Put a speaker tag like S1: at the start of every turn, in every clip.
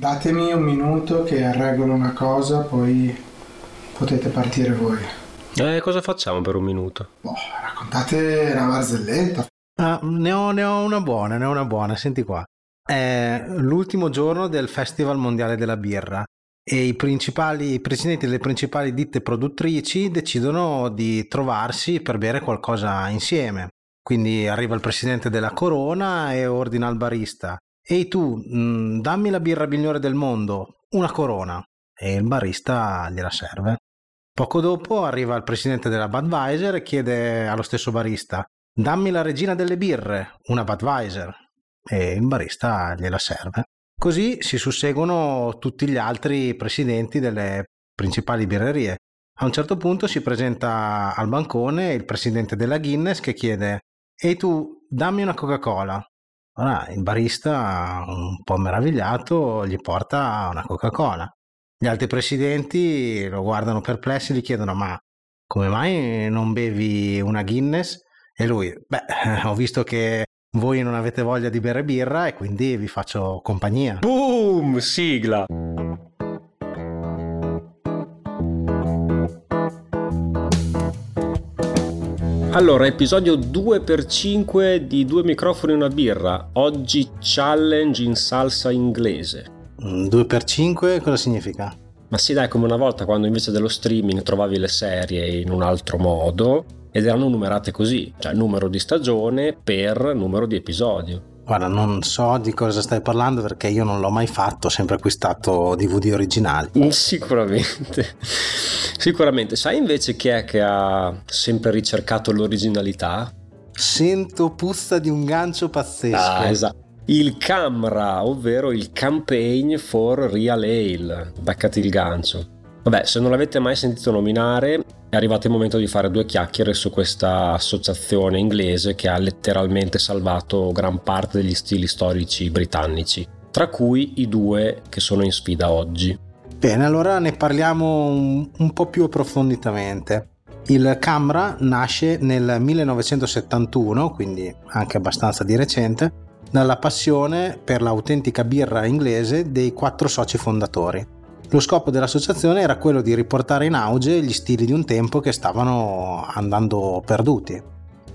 S1: Datemi un minuto che regolo una cosa, poi potete partire voi.
S2: Eh, cosa facciamo per un minuto?
S1: Boh, raccontate una barzelletta.
S3: Ah, ne, ho, ne ho una buona, ne ho una buona, senti qua. È l'ultimo giorno del Festival Mondiale della Birra e i principali i presidenti delle principali ditte produttrici decidono di trovarsi per bere qualcosa insieme. Quindi arriva il presidente della Corona e ordina al barista: Ehi tu, mh, mm, dammi la birra migliore del mondo, una Corona. E il barista gliela serve. Poco dopo arriva il presidente della Budweiser e chiede allo stesso barista: Dammi la regina delle birre, una Budweiser. E il barista gliela serve. Così si susseguono tutti gli altri presidenti delle principali birrerie. A un certo punto si presenta al bancone il presidente della Guinness che chiede Ehi tu, dammi una Coca-Cola. Ora il barista, un po' meravigliato, gli porta una Coca-Cola. Gli altri presidenti lo guardano perplessi e gli chiedono ma come mai non bevi una Guinness? E lui, beh, ho visto che voi non avete voglia di bere birra e quindi vi faccio compagnia.
S2: Boom! Sigla! Allora, episodio 2x5 di due microfoni e una birra. Oggi challenge in salsa inglese.
S3: 2x5 mm, cosa significa?
S2: Ma sì, dai, come una volta quando invece dello streaming trovavi le serie in un altro modo, ed erano numerate così, cioè numero di stagione per numero di episodio.
S3: Guarda, non so di cosa stai parlando perché io non l'ho mai fatto, ho sempre acquistato DVD originali.
S2: Sicuramente. Sicuramente. Sai invece chi è che ha sempre ricercato l'originalità?
S3: Sento puzza di un gancio pazzesco.
S2: Ah, esatto. Il CAMRA, ovvero il Campaign for Real Ale. Beccati il gancio. Vabbè, se non l'avete mai sentito nominare, è arrivato il momento di fare due chiacchiere su questa associazione inglese che ha letteralmente salvato gran parte degli stili storici britannici, tra cui i due che sono in sfida oggi.
S3: Bene, allora ne parliamo un, po' più approfonditamente. Il Camra nasce nel 1971, quindi anche abbastanza di recente, dalla passione per l'autentica birra inglese dei quattro soci fondatori. Lo scopo dell'associazione era quello di riportare in auge gli stili di un tempo che stavano andando perduti.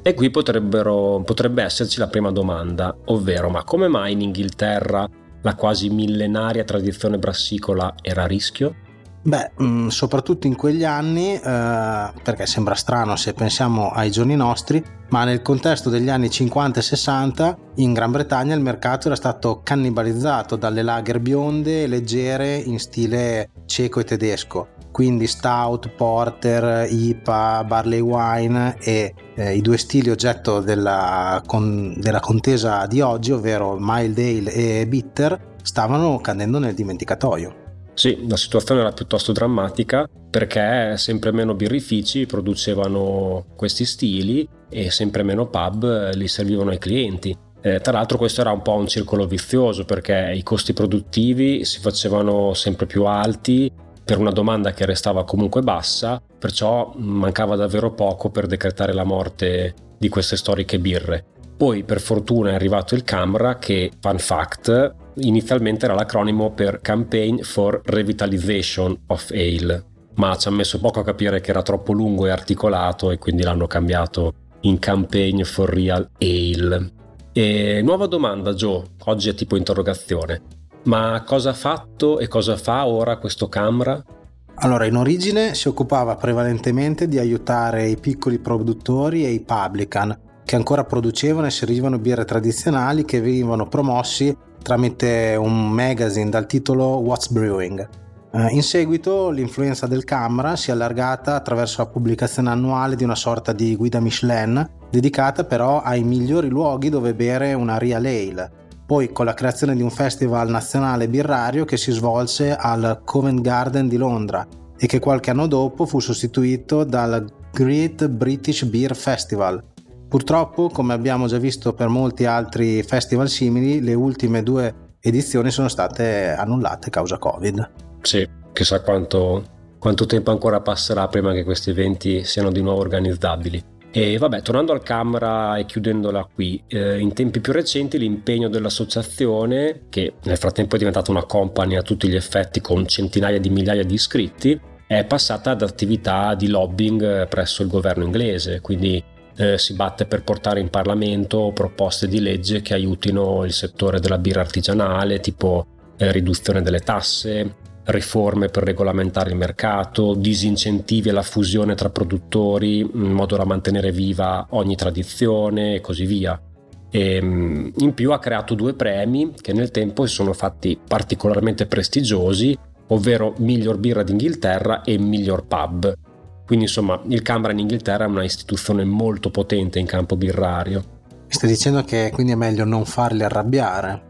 S2: E qui potrebbe esserci la prima domanda, ovvero ma come mai in Inghilterra la quasi millenaria tradizione brassicola era a rischio?
S3: Beh, mm, soprattutto in quegli anni, eh, perché sembra strano se pensiamo ai giorni nostri, ma nel contesto degli anni 50 e 60 in Gran Bretagna il mercato era stato cannibalizzato dalle lager bionde e leggere in stile ceco e tedesco. Quindi stout, porter, IPA, barley wine e eh, i due stili oggetto della, con, della contesa di oggi, ovvero mild ale e bitter, stavano cadendo nel dimenticatoio.
S2: Sì, la situazione era piuttosto drammatica perché sempre meno birrifici producevano questi stili e sempre meno pub li servivano ai clienti. Eh, tra l'altro questo era un po' un circolo vizioso perché i costi produttivi si facevano sempre più alti per una domanda che restava comunque bassa, perciò mancava davvero poco per decretare la morte di queste storiche birre. Poi per fortuna è arrivato il CAMRA che, fun fact, inizialmente era l'acronimo per Campaign for Revitalization of Ale, ma ci ha messo poco a capire che era troppo lungo e articolato e quindi l'hanno cambiato in Campaign for Real Ale. E nuova domanda Joe, oggi è tipo interrogazione. Ma cosa ha fatto e cosa fa ora questo Camra?
S3: Allora, in origine si occupava prevalentemente di aiutare i piccoli produttori e i publican, che ancora producevano e servivano birre tradizionali che venivano promossi tramite un magazine dal titolo What's Brewing. Eh, in seguito l'influenza del Camera si è allargata attraverso la pubblicazione annuale di una sorta di guida Michelin, dedicata però ai migliori luoghi dove bere una Real Ale. Poi con la creazione di un festival nazionale birrario che si svolse al Covent Garden di Londra e che qualche anno dopo fu sostituito dal Great British Beer Festival, Purtroppo, come abbiamo già visto per molti altri festival simili, le ultime due edizioni sono state annullate causa Covid.
S2: Sì, chissà quanto, quanto tempo ancora passerà prima che questi eventi siano di nuovo organizzabili. E vabbè, tornando al Camera e chiudendola qui, eh, in tempi più recenti l'impegno dell'associazione, che nel frattempo è diventata una company a tutti gli effetti con centinaia di migliaia di iscritti, è passata ad attività di lobbying eh, presso il governo inglese, quindi eh, si batte per portare in Parlamento proposte di legge che aiutino il settore della birra artigianale, tipo eh, riduzione delle tasse, riforme per regolamentare il mercato, disincentivi alla fusione tra produttori in modo da mantenere viva ogni tradizione e così via. E, ehm, in più ha creato due premi che nel tempo si sono fatti particolarmente prestigiosi, ovvero Miglior Birra d'Inghilterra e Miglior Pub. Quindi insomma il Camera in Inghilterra è una istituzione molto potente in campo birrario.
S3: Stai dicendo che quindi è meglio non farli arrabbiare?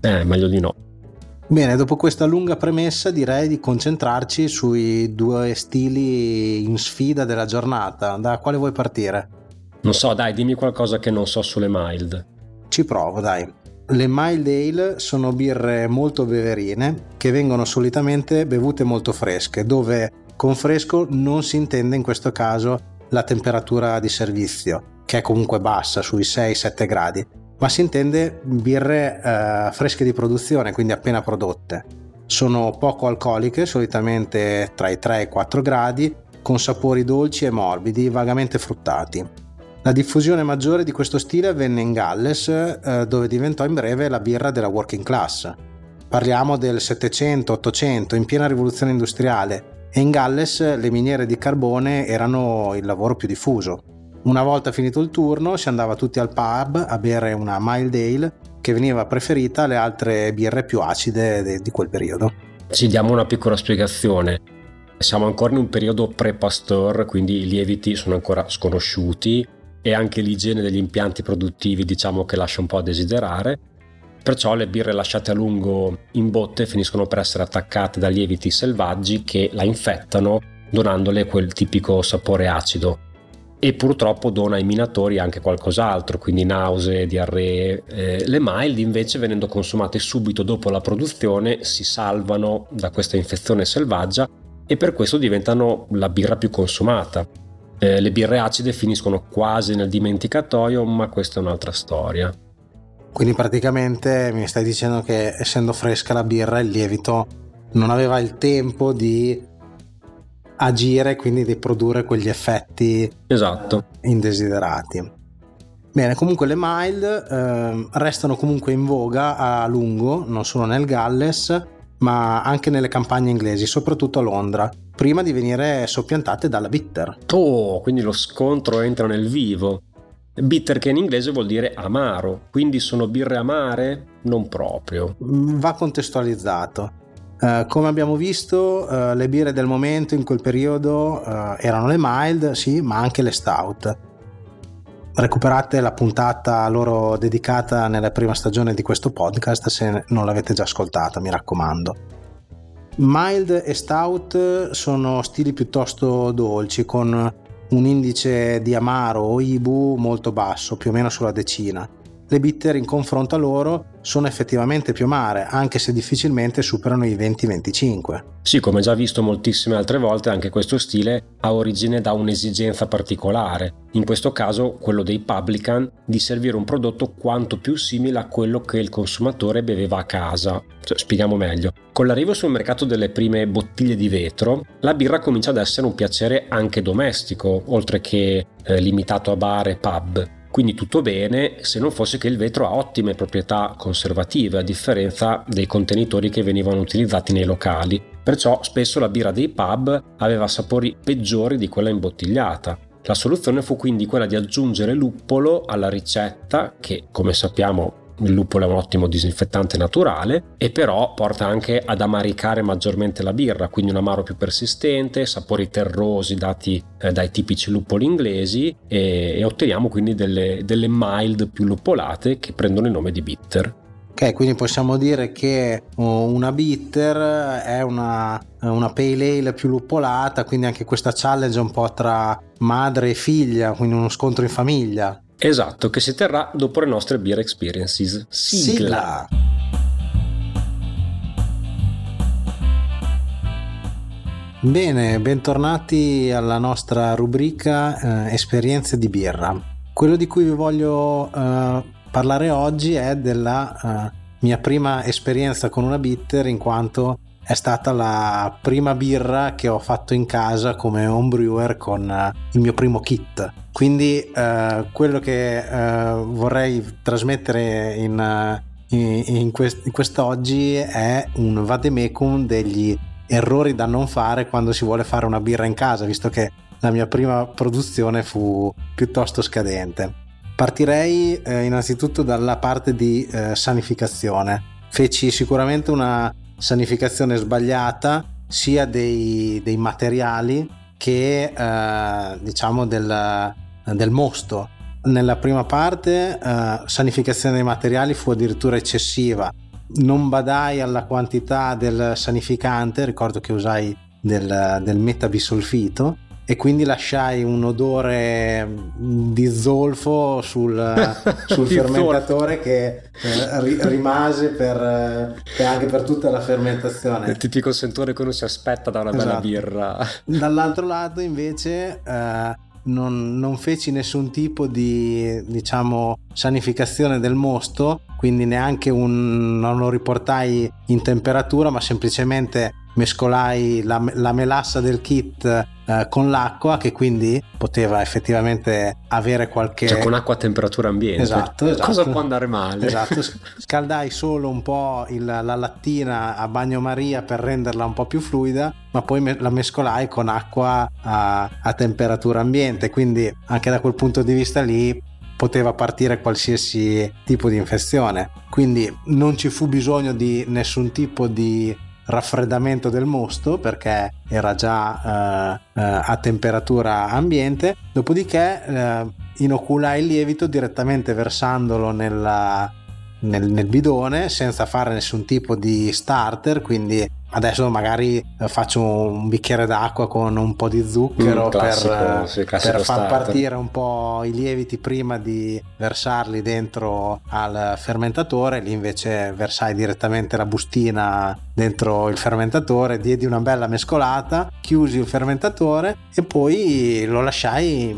S2: Eh, meglio di no.
S3: Bene, dopo questa lunga premessa direi di concentrarci sui due stili in sfida della giornata. Da quale vuoi partire?
S2: Non so, dai, dimmi qualcosa che non so sulle mild.
S3: Ci provo, dai. Le mild ale sono birre molto beverine che vengono solitamente bevute molto fresche, dove con fresco non si intende in questo caso la temperatura di servizio, che è comunque bassa, sui 6-7 gradi, ma si intende birre eh, fresche di produzione, quindi appena prodotte. Sono poco alcoliche, solitamente tra i 3 e i 4 gradi, con sapori dolci e morbidi, vagamente fruttati. La diffusione maggiore di questo stile avvenne in Galles, eh, dove diventò in breve la birra della working class. Parliamo del 700-800, in piena rivoluzione industriale, e in Galles le miniere di carbone erano il lavoro più diffuso. Una volta finito il turno si andava tutti al pub a bere una mild ale che veniva preferita alle altre birre più acide di quel periodo.
S2: Ci diamo una piccola spiegazione. Siamo ancora in un periodo pre-Pasteur, quindi i lieviti sono ancora sconosciuti e anche l'igiene degli impianti produttivi diciamo che lascia un po' a desiderare. Perciò le birre lasciate a lungo in botte finiscono per essere attaccate da lieviti selvaggi che la infettano donandole quel tipico sapore acido e purtroppo dona ai minatori anche qualcos'altro, quindi nausee, diarree. Eh, le mild invece venendo consumate subito dopo la produzione si salvano da questa infezione selvaggia e per questo diventano la birra più consumata. Eh, le birre acide finiscono quasi nel dimenticatoio, ma questa è un'altra storia.
S3: Quindi praticamente mi stai dicendo che essendo fresca la birra il lievito non aveva il tempo di agire, quindi di produrre quegli effetti
S2: esatto.
S3: indesiderati. Bene, comunque le mild eh, restano comunque in voga a lungo, non solo nel Galles, ma anche nelle campagne inglesi, soprattutto a Londra, prima di venire soppiantate dalla bitter.
S2: Oh, quindi lo scontro entra nel vivo. Bitter che in inglese vuol dire amaro, quindi sono birre amare? Non proprio.
S3: Va contestualizzato. Uh, come abbiamo visto, uh, le birre del momento in quel periodo uh, erano le mild, sì, ma anche le stout. Recuperate la puntata loro dedicata nella prima stagione di questo podcast se non l'avete già ascoltata, mi raccomando. Mild e stout sono stili piuttosto dolci, con un indice di amaro o ibu molto basso, più o meno sulla decina le bitter in confronto a loro sono effettivamente più amare, anche se difficilmente superano i 20-25.
S2: Sì, come già visto moltissime altre volte, anche questo stile ha origine da un'esigenza particolare, in questo caso quello dei publican, di servire un prodotto quanto più simile a quello che il consumatore beveva a casa. Cioè, spieghiamo meglio. Con l'arrivo sul mercato delle prime bottiglie di vetro, la birra comincia ad essere un piacere anche domestico, oltre che eh, limitato a bar e pub quindi tutto bene se non fosse che il vetro ha ottime proprietà conservative a differenza dei contenitori che venivano utilizzati nei locali. Perciò spesso la birra dei pub aveva sapori peggiori di quella imbottigliata. La soluzione fu quindi quella di aggiungere luppolo alla ricetta che, come sappiamo, il luppolo è un ottimo disinfettante naturale e però porta anche ad amaricare maggiormente la birra, quindi un amaro più persistente, sapori terrosi dati eh, dai tipici luppoli inglesi e, e otteniamo quindi delle, delle mild più luppolate che prendono il nome di bitter.
S3: Ok, quindi possiamo dire che oh, una bitter è una, una, pale ale più luppolata, quindi anche questa challenge un po' tra madre e figlia, quindi uno scontro in famiglia.
S2: Esatto, che si terrà dopo le nostre beer experiences. Sigla! Sigla.
S3: Bene, bentornati alla nostra rubrica eh, Esperienze di birra. Quello di cui vi voglio eh, parlare oggi è della eh, mia prima esperienza con una bitter in quanto è stata la prima birra che ho fatto in casa come homebrewer con eh, il mio primo kit. Quindi eh, quello che eh, vorrei trasmettere in, in, in, in quest'oggi è un vademecum degli errori da non fare quando si vuole fare una birra in casa, visto che la mia prima produzione fu piuttosto scadente. Partirei eh, innanzitutto dalla parte di eh, sanificazione. Feci sicuramente una sanificazione sbagliata sia dei, dei materiali che eh, diciamo del, del, mosto. Nella prima parte eh, sanificazione dei materiali fu addirittura eccessiva. Non badai alla quantità del sanificante, ricordo che usai del, del metabisolfito e quindi lasciai un odore di zolfo sul, sul fermentatore che eh, rimase per, per, anche per tutta la fermentazione.
S2: Il tipico sentore che uno si aspetta da una esatto. bella birra.
S3: Dall'altro lato invece eh, non, non, feci nessun tipo di diciamo sanificazione del mosto, quindi neanche un, non lo riportai in temperatura, ma semplicemente mescolai la, la melassa del kit eh, con l'acqua che quindi poteva effettivamente avere qualche...
S2: Cioè con acqua a temperatura ambiente.
S3: Esatto, esatto.
S2: Cosa può andare male?
S3: Esatto, scaldai solo un po' il, la lattina a bagnomaria per renderla un po' più fluida, ma poi me, la mescolai con acqua a, a temperatura ambiente, quindi anche da quel punto di vista lì poteva partire qualsiasi tipo di infezione. Quindi non ci fu bisogno di nessun tipo di raffreddamento del mosto perché era già eh, eh, a temperatura ambiente. Dopodiché eh, inoculai il lievito direttamente versandolo nella, nel, nel bidone senza fare nessun tipo di starter quindi adesso magari eh, faccio un bicchiere d'acqua con un po' di zucchero mm, classico, per, sì, per far partire un po' i lieviti prima di versarli dentro al fermentatore. Lì invece versai direttamente la bustina dentro il fermentatore diedi una bella mescolata chiusi il fermentatore e poi lo lasciai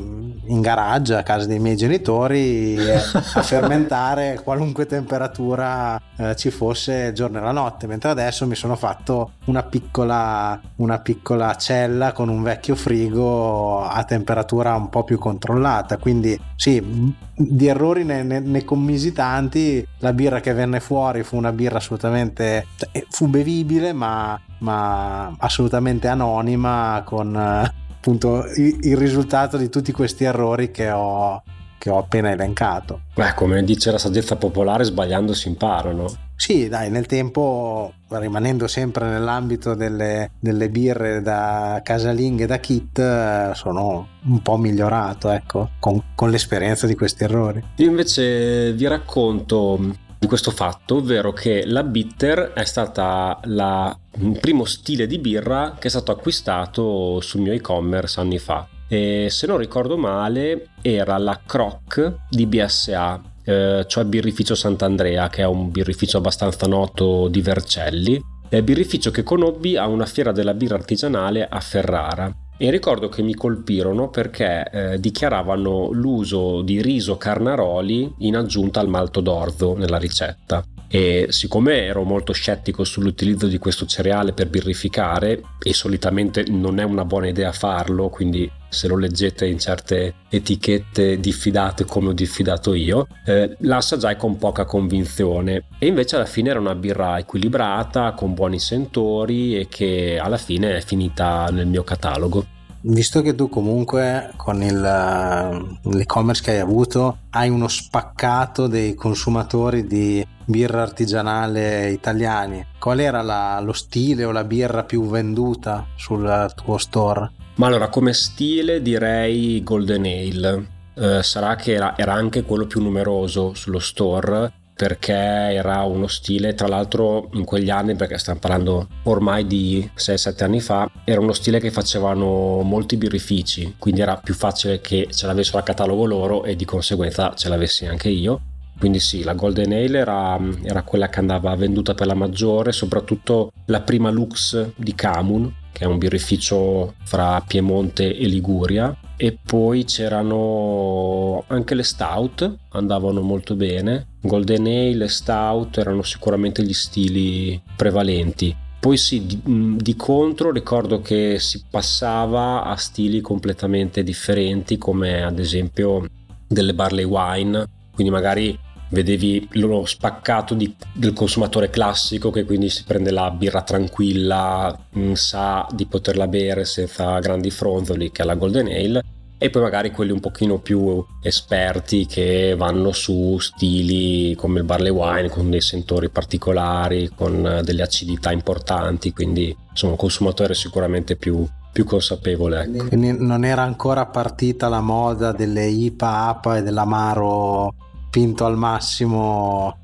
S3: in garage a casa dei miei genitori a fermentare qualunque temperatura eh, ci fosse giorno e la notte. Mentre adesso mi sono fatto una piccola, una piccola cella con un vecchio frigo a temperatura un po' più controllata. Quindi sì, di errori ne, ne, ne commisi tanti. La birra che venne fuori fu una birra assolutamente... Cioè, fu bevibile ma, ma assolutamente anonima con appunto il, il risultato di tutti questi errori che ho, che ho appena elencato.
S2: Beh, come dice la saggezza popolare, sbagliando si imparano.
S3: Sì, dai, nel tempo, rimanendo sempre nell'ambito delle, delle birre da casalinghe e da kit, sono un po' migliorato, ecco, con, con l'esperienza di questi errori.
S2: Io invece vi racconto di questo fatto, ovvero che la bitter è stata la, il primo stile di birra che è stato acquistato sul mio e-commerce anni fa. E se non ricordo male era la Croc di BSA, eh, cioè Birrificio Sant'Andrea, che è un birrificio abbastanza noto di Vercelli. È birrificio che conobbi a una fiera della birra artigianale a Ferrara. E ricordo che mi colpirono perché eh, dichiaravano l'uso di riso carnaroli in aggiunta al malto d'orzo nella ricetta e siccome ero molto scettico sull'utilizzo di questo cereale per birrificare e solitamente non è una buona idea farlo, quindi se lo leggete in certe etichette diffidate come ho diffidato io, eh, la con poca convinzione e invece alla fine era una birra equilibrata, con buoni sentori e che alla fine è finita nel mio catalogo.
S3: Visto che tu comunque con il, l'e-commerce che hai avuto hai uno spaccato dei consumatori di birra artigianale italiani, qual era la, lo stile o la birra più venduta sul tuo store?
S2: Ma allora, come stile direi Golden Ale. Eh, sarà che era, era, anche quello più numeroso sullo store perché era uno stile, tra l'altro in quegli anni, perché stiamo parlando ormai di 6-7 anni fa, era uno stile che facevano molti birrifici, quindi era più facile che ce l'avessero a catalogo loro e di conseguenza ce l'avessi anche io. Quindi sì, la Golden Ale era, era quella che andava venduta per la maggiore, soprattutto la prima Lux di Camun, che è un birrificio fra Piemonte e Liguria. E poi c'erano anche le stout, andavano molto bene. Golden Ale e stout erano sicuramente gli stili prevalenti. Poi sì, di, di, contro ricordo che si passava a stili completamente differenti, come ad esempio delle barley wine, quindi magari vedevi lo spaccato di, del consumatore classico che quindi si prende la birra tranquilla, mm, sa di poterla bere senza grandi fronzoli che è la Golden Ale e poi magari quelli un pochino più esperti che vanno su stili come il barley wine con dei sentori particolari, con delle acidità importanti, quindi insomma un consumatore sicuramente più, più consapevole. Ecco.
S3: Non era ancora partita la moda delle IPA, APA e dell'amaro spinto al massimo.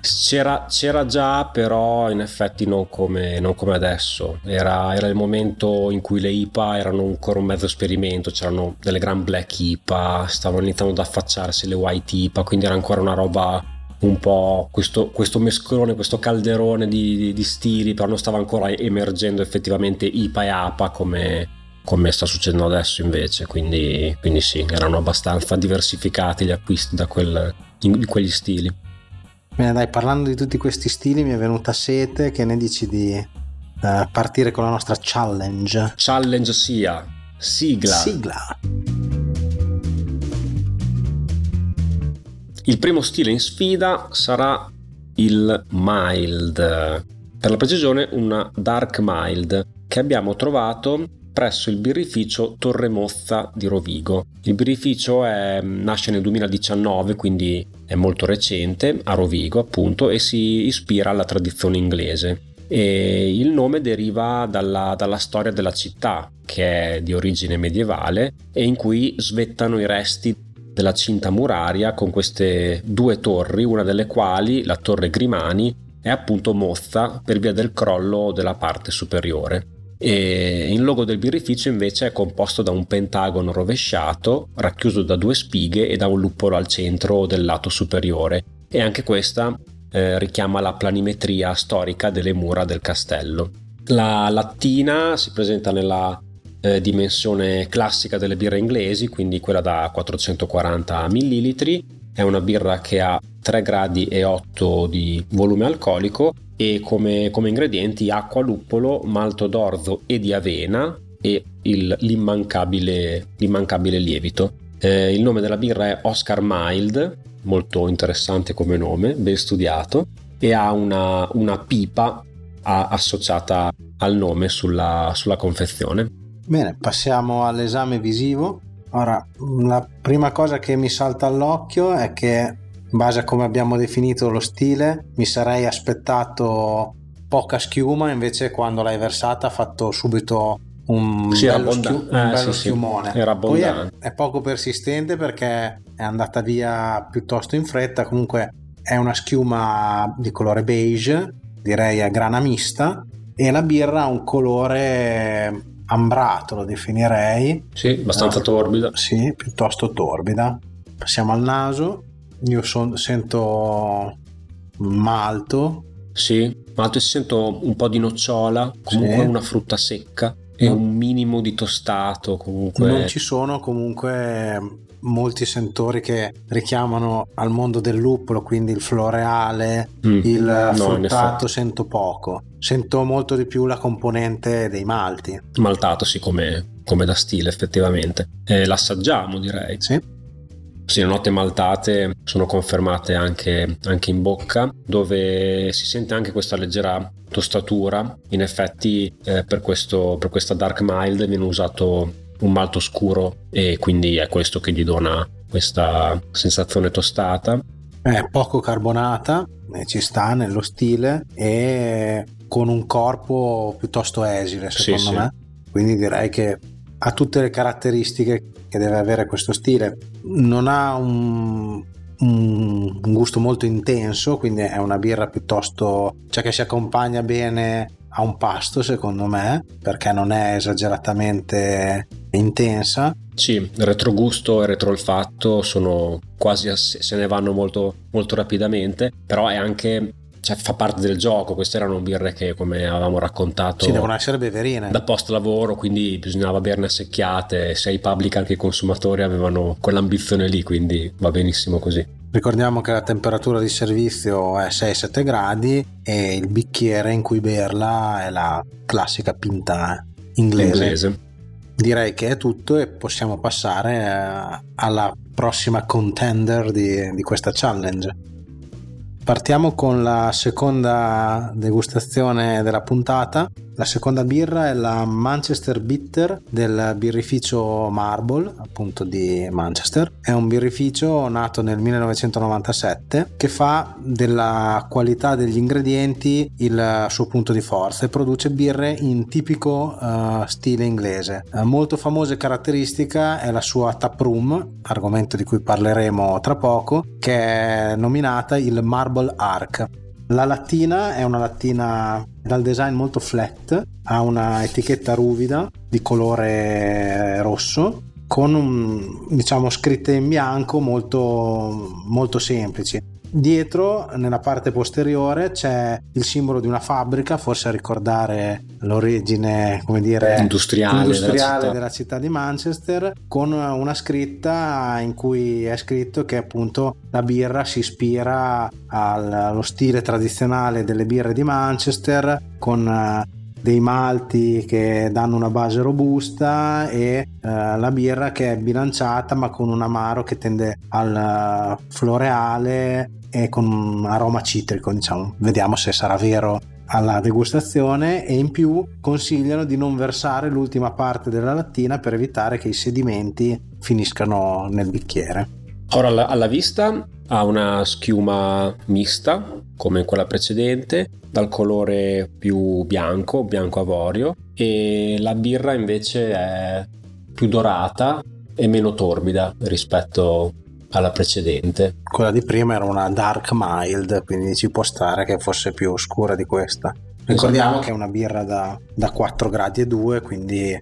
S2: C'era, c'era già, però in effetti non come, non come adesso. Era, era, il momento in cui le IPA erano ancora un mezzo esperimento, c'erano delle gran black IPA, stavano iniziando ad affacciarsi le white IPA, quindi era ancora una roba un po' questo, questo mescolone, questo calderone di, di, di, stili, però non stava ancora emergendo effettivamente IPA e APA come, come sta succedendo adesso invece, quindi, quindi sì, erano abbastanza diversificati gli acquisti da quel, di quegli stili.
S3: Bene, dai, parlando di tutti questi stili mi è venuta sete, che ne dici di uh, partire con la nostra challenge?
S2: Challenge sia, sigla.
S3: Sigla.
S2: Il primo stile in sfida sarà il mild, per la precisione una dark mild che abbiamo trovato presso il birrificio Torre Mozza di Rovigo. Il birrificio è, nasce nel 2019, quindi è molto recente, a Rovigo appunto, e si ispira alla tradizione inglese. E il nome deriva dalla, dalla storia della città, che è di origine medievale e in cui svettano i resti della cinta muraria con queste due torri, una delle quali, la torre Grimani, è appunto mozza per via del crollo della parte superiore e il logo del birrificio invece è composto da un pentagono rovesciato racchiuso da due spighe e da un luppolo al centro del lato superiore e anche questa eh, richiama la planimetria storica delle mura del castello. La lattina si presenta nella eh, dimensione classica delle birre inglesi, quindi quella da 440 ml, è una birra che ha 3 gradi e 8 di volume alcolico e come, come ingredienti acqua, luppolo, malto d'orzo e di avena e il, l'immancabile, l'immancabile lievito. Eh, il nome della birra è Oscar Mild, molto interessante come nome, ben studiato, e ha una, una pipa a, associata al nome sulla, sulla confezione.
S3: Bene, passiamo all'esame visivo. Ora, la prima cosa che mi salta all'occhio è che in base a come abbiamo definito lo stile, mi sarei aspettato poca schiuma, invece quando l'hai versata ha fatto subito un
S2: sì,
S3: bello, schiu- un
S2: eh,
S3: bello
S2: sì,
S3: schiumone.
S2: Sì, era
S3: Poi è, è, poco persistente perché è andata via piuttosto in fretta, comunque è una schiuma di colore beige, direi a grana mista, e la birra ha un colore ambrato, lo definirei.
S2: Sì, abbastanza eh, torbida.
S3: Sì, piuttosto torbida. Passiamo al naso io son, sento malto.
S2: Sì, malto e sento un po' di nocciola, comunque sì. una frutta secca e no. un minimo di tostato comunque.
S3: Non ci sono comunque molti sentori che richiamano al mondo del luppolo, quindi il floreale, mm. il no, fruttato sento poco. Sento molto di più la componente dei malti.
S2: Maltato sì, come, come da stile effettivamente. Eh, l'assaggiamo direi.
S3: Sì.
S2: Sì, le note maltate sono confermate anche, anche, in bocca, dove si sente anche questa leggera tostatura. In effetti, eh, per, questo, per questa dark mild viene usato un malto scuro e quindi è questo che gli dona questa sensazione tostata.
S3: È poco carbonata, ci sta nello stile e con un corpo piuttosto esile, secondo sì, me. Sì. Quindi direi che ha tutte le caratteristiche che deve avere questo stile. Non ha un, un, gusto molto intenso, quindi è una birra piuttosto, cioè che si accompagna bene a un pasto secondo me, perché non è esageratamente intensa.
S2: Sì, retrogusto e retroolfatto sono quasi se ne vanno molto, molto rapidamente, però è anche cioè, fa parte del gioco. Queste erano birre che, come avevamo raccontato,
S3: sì, devono essere beverine
S2: da post lavoro, quindi bisognava berne secchiate. Sia i public anche i consumatori avevano quell'ambizione lì, quindi va benissimo così.
S3: Ricordiamo che la temperatura di servizio è 6-7 gradi e il bicchiere in cui berla è la classica pinta inglese. inglese. Direi che è tutto e possiamo passare eh, alla prossima contender di, di questa challenge. Partiamo con la seconda degustazione della puntata la seconda birra è la Manchester Bitter del birrificio Marble, appunto di Manchester. È un birrificio nato nel 1997 che fa della qualità degli ingredienti il suo punto di forza e produce birre in tipico uh, stile inglese. Uh, molto famosa e caratteristica è la sua taproom, argomento di cui parleremo tra poco, che è nominata il Marble Arc. La lattina è una lattina dal design molto flat, ha una etichetta ruvida di colore rosso con un, diciamo scritte in bianco molto, molto semplici. Dietro, nella parte posteriore, c'è il simbolo di una fabbrica, forse a ricordare l'origine, come dire,
S2: industriale,
S3: industriale
S2: della, città.
S3: della, città. di Manchester, con una scritta in cui è scritto che appunto la birra si ispira allo stile tradizionale delle birre di Manchester, con eh, dei malti che danno una base robusta e uh, la birra che è bilanciata ma con un amaro che tende al floreale e con un aroma citrico, diciamo. Vediamo se sarà vero alla degustazione e in più consigliano di non versare l'ultima parte della lattina per evitare che i sedimenti finiscano nel bicchiere.
S2: Ora alla, alla vista ha una schiuma mista come quella precedente dal colore più bianco, bianco avorio e la birra invece è più dorata e meno torbida rispetto alla precedente.
S3: Quella di prima era una dark mild, quindi ci può stare che fosse più oscura di questa. Ricordiamo esatto. che è una birra da, da 4 gradi e 2, quindi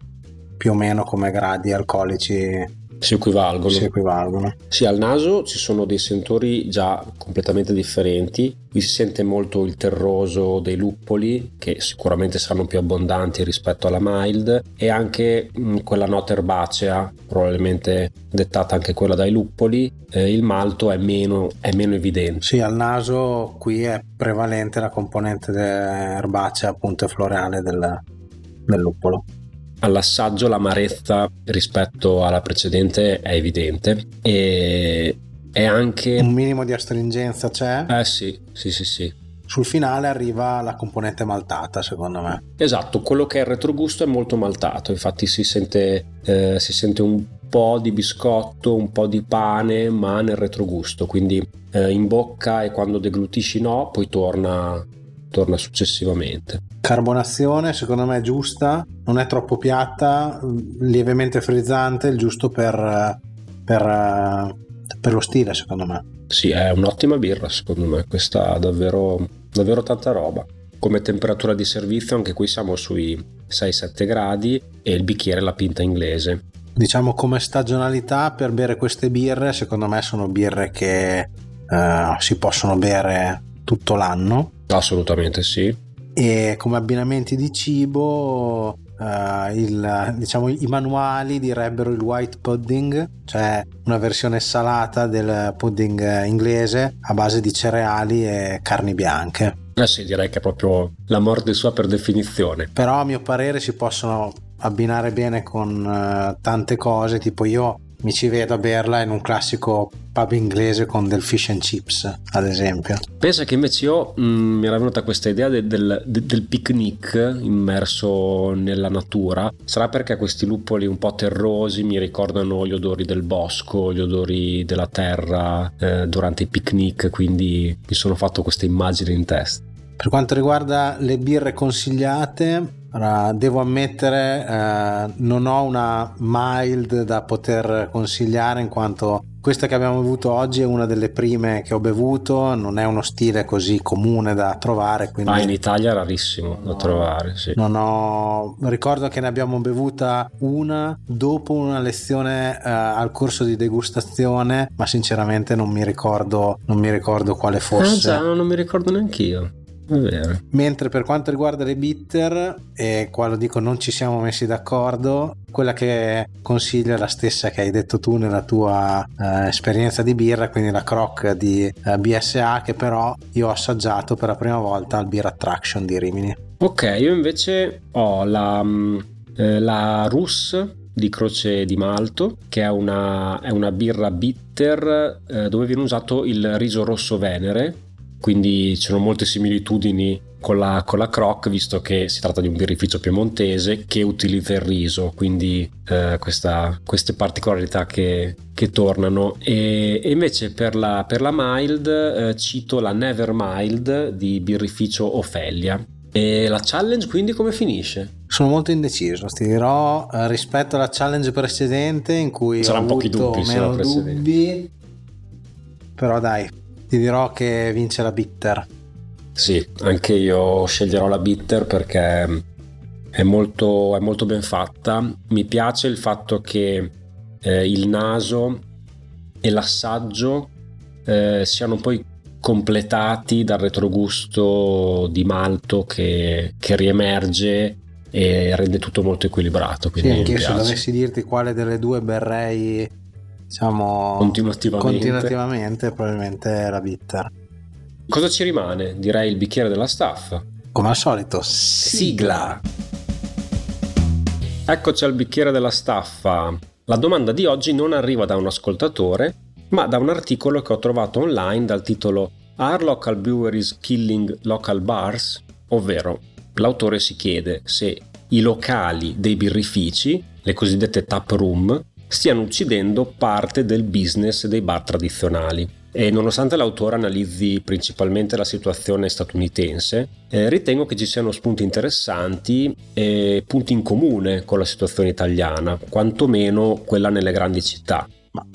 S3: più o meno come gradi alcolici
S2: si equivalgono.
S3: Si equivalgono.
S2: Sì, al naso ci sono dei sentori già completamente differenti. Qui si sente molto il terroso dei luppoli, che sicuramente saranno più abbondanti rispetto alla mild, e anche mh, mm, quella nota erbacea, probabilmente dettata anche quella dai luppoli. Eh, il malto è meno, è meno evidente.
S3: Sì, al naso qui è prevalente la componente erbacea, appunto, floreale del, del luppolo
S2: all'assaggio l'amarezza rispetto alla precedente è evidente e è anche
S3: un minimo di astringenza c'è?
S2: Eh sì, sì, sì, sì.
S3: Sul finale arriva la componente maltata, secondo me.
S2: Esatto, quello che è il retrogusto è molto maltato, infatti si sente, eh, si sente un po' di biscotto, un po' di pane, ma nel retrogusto, quindi eh, in bocca e quando deglutisci no, poi torna torna successivamente.
S3: Carbonazione secondo me è giusta, non è troppo piatta, lievemente frizzante, il giusto per, per, per lo stile secondo me.
S2: Sì, è un'ottima birra secondo me, questa ha davvero, davvero tanta roba. Come temperatura di servizio anche qui siamo sui 6-7 gradi e il bicchiere è la pinta inglese.
S3: Diciamo come stagionalità per bere queste birre, secondo me sono birre che uh, si possono bere tutto l'anno
S2: Assolutamente sì.
S3: E come abbinamenti di cibo, uh, il, diciamo, i manuali direbbero il white pudding, cioè una versione salata del pudding inglese a base di cereali e carni bianche.
S2: Eh sì, direi che è proprio la morte sua per definizione.
S3: Però a mio parere si possono abbinare bene con uh, tante cose, tipo io mi ci vedo a berla in un classico pub inglese con del fish and chips, ad esempio.
S2: Pensa che invece io mh, mm, mi era venuta questa idea de, del, de, del, picnic immerso nella natura. Sarà perché questi luppoli un po' terrosi mi ricordano gli odori del bosco, gli odori della terra eh, durante i picnic, quindi mi sono fatto questa immagine in testa.
S3: Per quanto riguarda le birre consigliate, Ora, devo ammettere, eh, non ho una mild da poter consigliare in quanto questa che abbiamo bevuto oggi è una delle prime che ho bevuto, non è uno stile così comune da trovare. Quindi
S2: ah, in Italia è rarissimo no, da trovare, sì.
S3: Non ho... Ricordo che ne abbiamo bevuta una dopo una lezione uh, al corso di degustazione, ma sinceramente non mi ricordo, non mi ricordo quale fosse.
S2: Ah già, non mi ricordo neanche io.
S3: Mentre per quanto riguarda le bitter, e qua lo dico non ci siamo messi d'accordo, quella che consiglio è la stessa che hai detto tu nella tua uh, esperienza di birra, quindi la croc di eh, BSA che però io ho assaggiato per la prima volta al Beer Attraction di Rimini.
S2: Ok, io invece ho la, mm, eh, la Rus di Croce di Malto, che è una, è una birra bitter eh, dove viene usato il riso rosso venere quindi ci sono molte similitudini con la, con la Croc, visto che si tratta di un birrificio piemontese che utilizza il riso, quindi eh, questa, queste particolarità che, che tornano. E, e, invece per la, per la mild eh, cito la Never Mild di birrificio Ophelia. E la challenge quindi come finisce?
S3: Sono molto indeciso, ti dirò eh, rispetto alla challenge precedente in cui
S2: C'erano
S3: ho
S2: pochi dubbi,
S3: meno dubbi, però dai, ti dirò che vince la bitter.
S2: Sì, anche io sceglierò la bitter perché è molto, è molto ben fatta. Mi piace il fatto che eh, il naso e l'assaggio eh, siano poi completati dal retrogusto di malto che, che riemerge e rende tutto molto equilibrato.
S3: Sì, anche se dovessi dirti quale delle due berrei diciamo
S2: continuativamente.
S3: continuativamente probabilmente la bitter
S2: cosa ci rimane? direi il bicchiere della staffa
S3: come al solito sigla
S2: eccoci al bicchiere della staffa la domanda di oggi non arriva da un ascoltatore ma da un articolo che ho trovato online dal titolo Are local breweries killing local bars? ovvero l'autore si chiede se i locali dei birrifici, le cosiddette tap room, stiano uccidendo parte del business dei bar tradizionali. E nonostante l'autore analizzi principalmente la situazione statunitense, eh, ritengo che ci siano spunti interessanti e punti in comune con la situazione italiana, quantomeno quella nelle grandi città.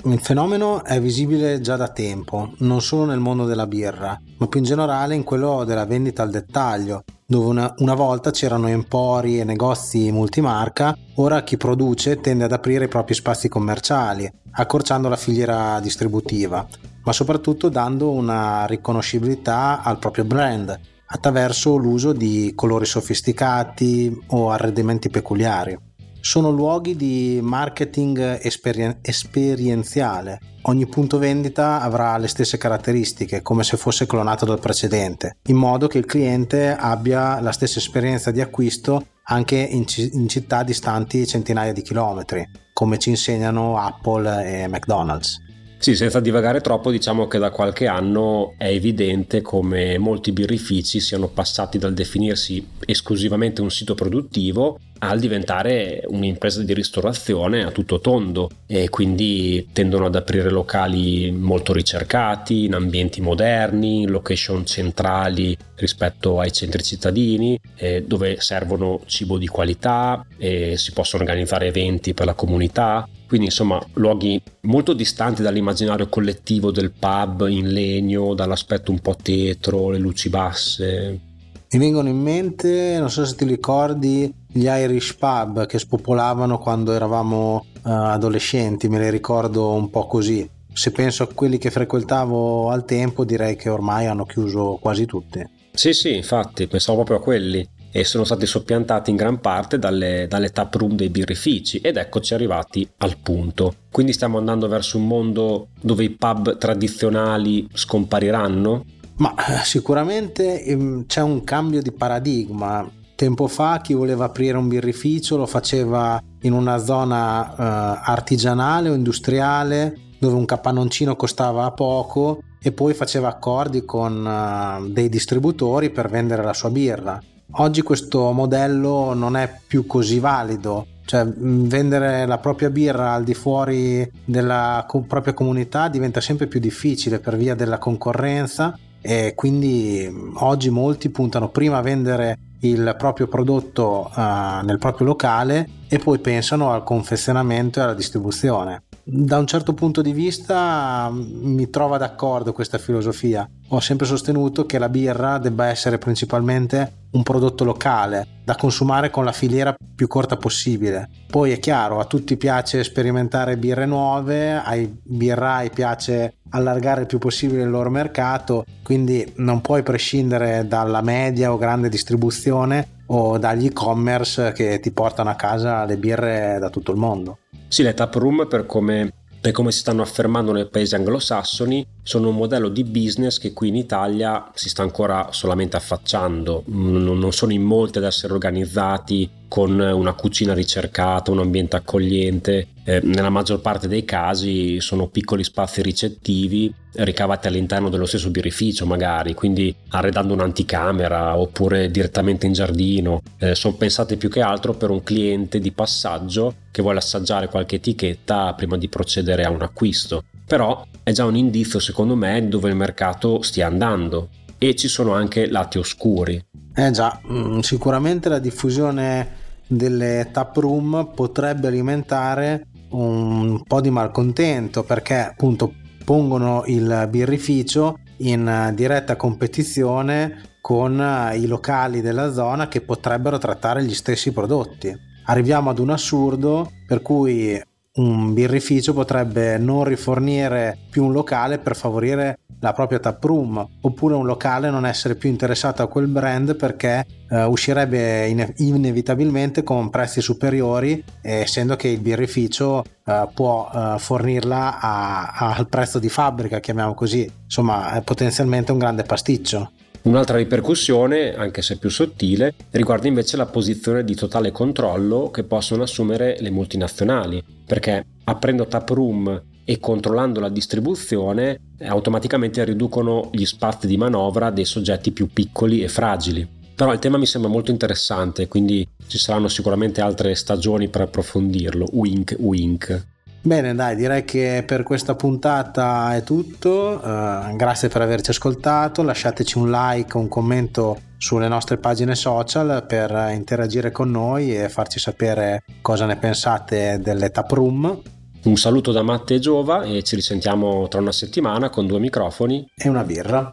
S3: Il fenomeno è visibile già da tempo, non solo nel mondo della birra, ma più in generale in quello della vendita al dettaglio, dove una, una, volta c'erano empori e negozi multimarca, ora chi produce tende ad aprire i propri spazi commerciali, accorciando la filiera distributiva, ma soprattutto dando una riconoscibilità al proprio brand attraverso l'uso di colori sofisticati o arredamenti peculiari sono luoghi di marketing esperien- esperienziale. Ogni punto vendita avrà le stesse caratteristiche, come se fosse clonato dal precedente, in modo che il cliente abbia la stessa esperienza di acquisto anche in, c- in città distanti centinaia di chilometri, come ci insegnano Apple e McDonald's.
S2: Sì, senza divagare troppo, diciamo che da qualche anno è evidente come molti birrifici siano passati dal definirsi esclusivamente un sito produttivo al diventare un'impresa di ristorazione a tutto tondo e quindi tendono ad aprire locali molto ricercati, in ambienti moderni, location centrali rispetto ai centri cittadini, eh, dove servono cibo di qualità e si possono organizzare eventi per la comunità. Quindi insomma luoghi molto distanti dall'immaginario collettivo del pub in legno, dall'aspetto un po' tetro, le luci basse,
S3: mi vengono in mente, non so se ti ricordi, gli Irish pub che spopolavano quando eravamo uh, adolescenti, me li ricordo un po' così. Se penso a quelli che frequentavo al tempo, direi che ormai hanno chiuso quasi tutti.
S2: Sì, sì, infatti, pensavo proprio a quelli e sono stati soppiantati in gran parte dalle, dalle tap room dei birrifici ed eccoci arrivati al punto. Quindi stiamo andando verso un mondo dove i pub tradizionali scompariranno?
S3: Ma eh, sicuramente ehm, c'è un cambio di paradigma. Tempo fa chi voleva aprire un birrificio lo faceva in una zona eh, artigianale o industriale dove un capanoncino costava poco e poi faceva accordi con uh, dei distributori per vendere la sua birra. Oggi questo modello non è più così valido, cioè vendere la propria birra al di fuori della co- propria comunità diventa sempre più difficile per via della concorrenza e quindi oggi molti puntano prima a vendere il proprio prodotto uh, nel proprio locale e poi pensano al confezionamento e alla distribuzione. Da un certo punto di vista mi trova d'accordo questa filosofia. Ho sempre sostenuto che la birra debba essere principalmente un prodotto locale da consumare con la filiera più corta possibile. Poi è chiaro, a tutti piace sperimentare birre nuove, ai birrai piace allargare il più possibile il loro mercato, quindi non puoi prescindere dalla media o grande distribuzione o dagli e-commerce che ti portano a casa le birre da tutto il mondo.
S2: Sì, le tap room per come per come si stanno affermando nei paesi anglosassoni, sono un modello di business che qui in Italia si sta ancora solamente affacciando, non sono in molti ad essere organizzati con una cucina ricercata, un ambiente accogliente. Eh, nella maggior parte dei casi sono piccoli spazi ricettivi ricavati all'interno dello stesso birrificio magari, quindi arredando un'anticamera oppure direttamente in giardino. Eh, sono pensate più che altro per un cliente di passaggio che vuole assaggiare qualche etichetta prima di procedere a un acquisto. Però è già un indizio secondo me dove il mercato stia andando e ci sono anche lati oscuri.
S3: Eh già, mm, sicuramente la diffusione delle tap room potrebbe alimentare un po' di malcontento perché appunto pongono il birrificio in diretta competizione con i locali della zona che potrebbero trattare gli stessi prodotti. Arriviamo ad un assurdo per cui un birrificio potrebbe non rifornire più un locale per favorire la propria taproom oppure un locale non essere più interessato a quel brand perché eh, uscirebbe ine- inevitabilmente con prezzi superiori essendo che il birrificio eh, può eh, fornirla a, al prezzo di fabbrica chiamiamo così. Insomma è potenzialmente un grande pasticcio
S2: Un'altra ripercussione, anche se più sottile, riguarda invece la posizione di totale controllo che possono assumere le multinazionali, perché aprendo taproom e controllando la distribuzione automaticamente riducono gli spazi di manovra dei soggetti più piccoli e fragili. Però il tema mi sembra molto interessante, quindi ci saranno sicuramente altre stagioni per approfondirlo. Wink, wink.
S3: Bene, dai, direi che per questa puntata è tutto. Uh, grazie per averci ascoltato. Lasciateci un like, un commento sulle nostre pagine social per interagire con noi e farci sapere cosa ne pensate delle taproom.
S2: Un saluto da Matte e Giova e ci risentiamo tra una settimana con due microfoni
S3: e una birra.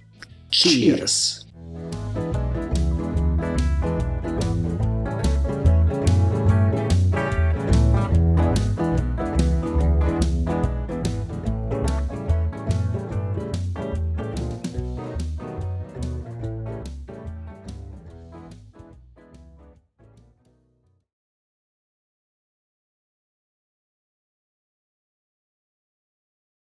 S2: Cheers. Cheers.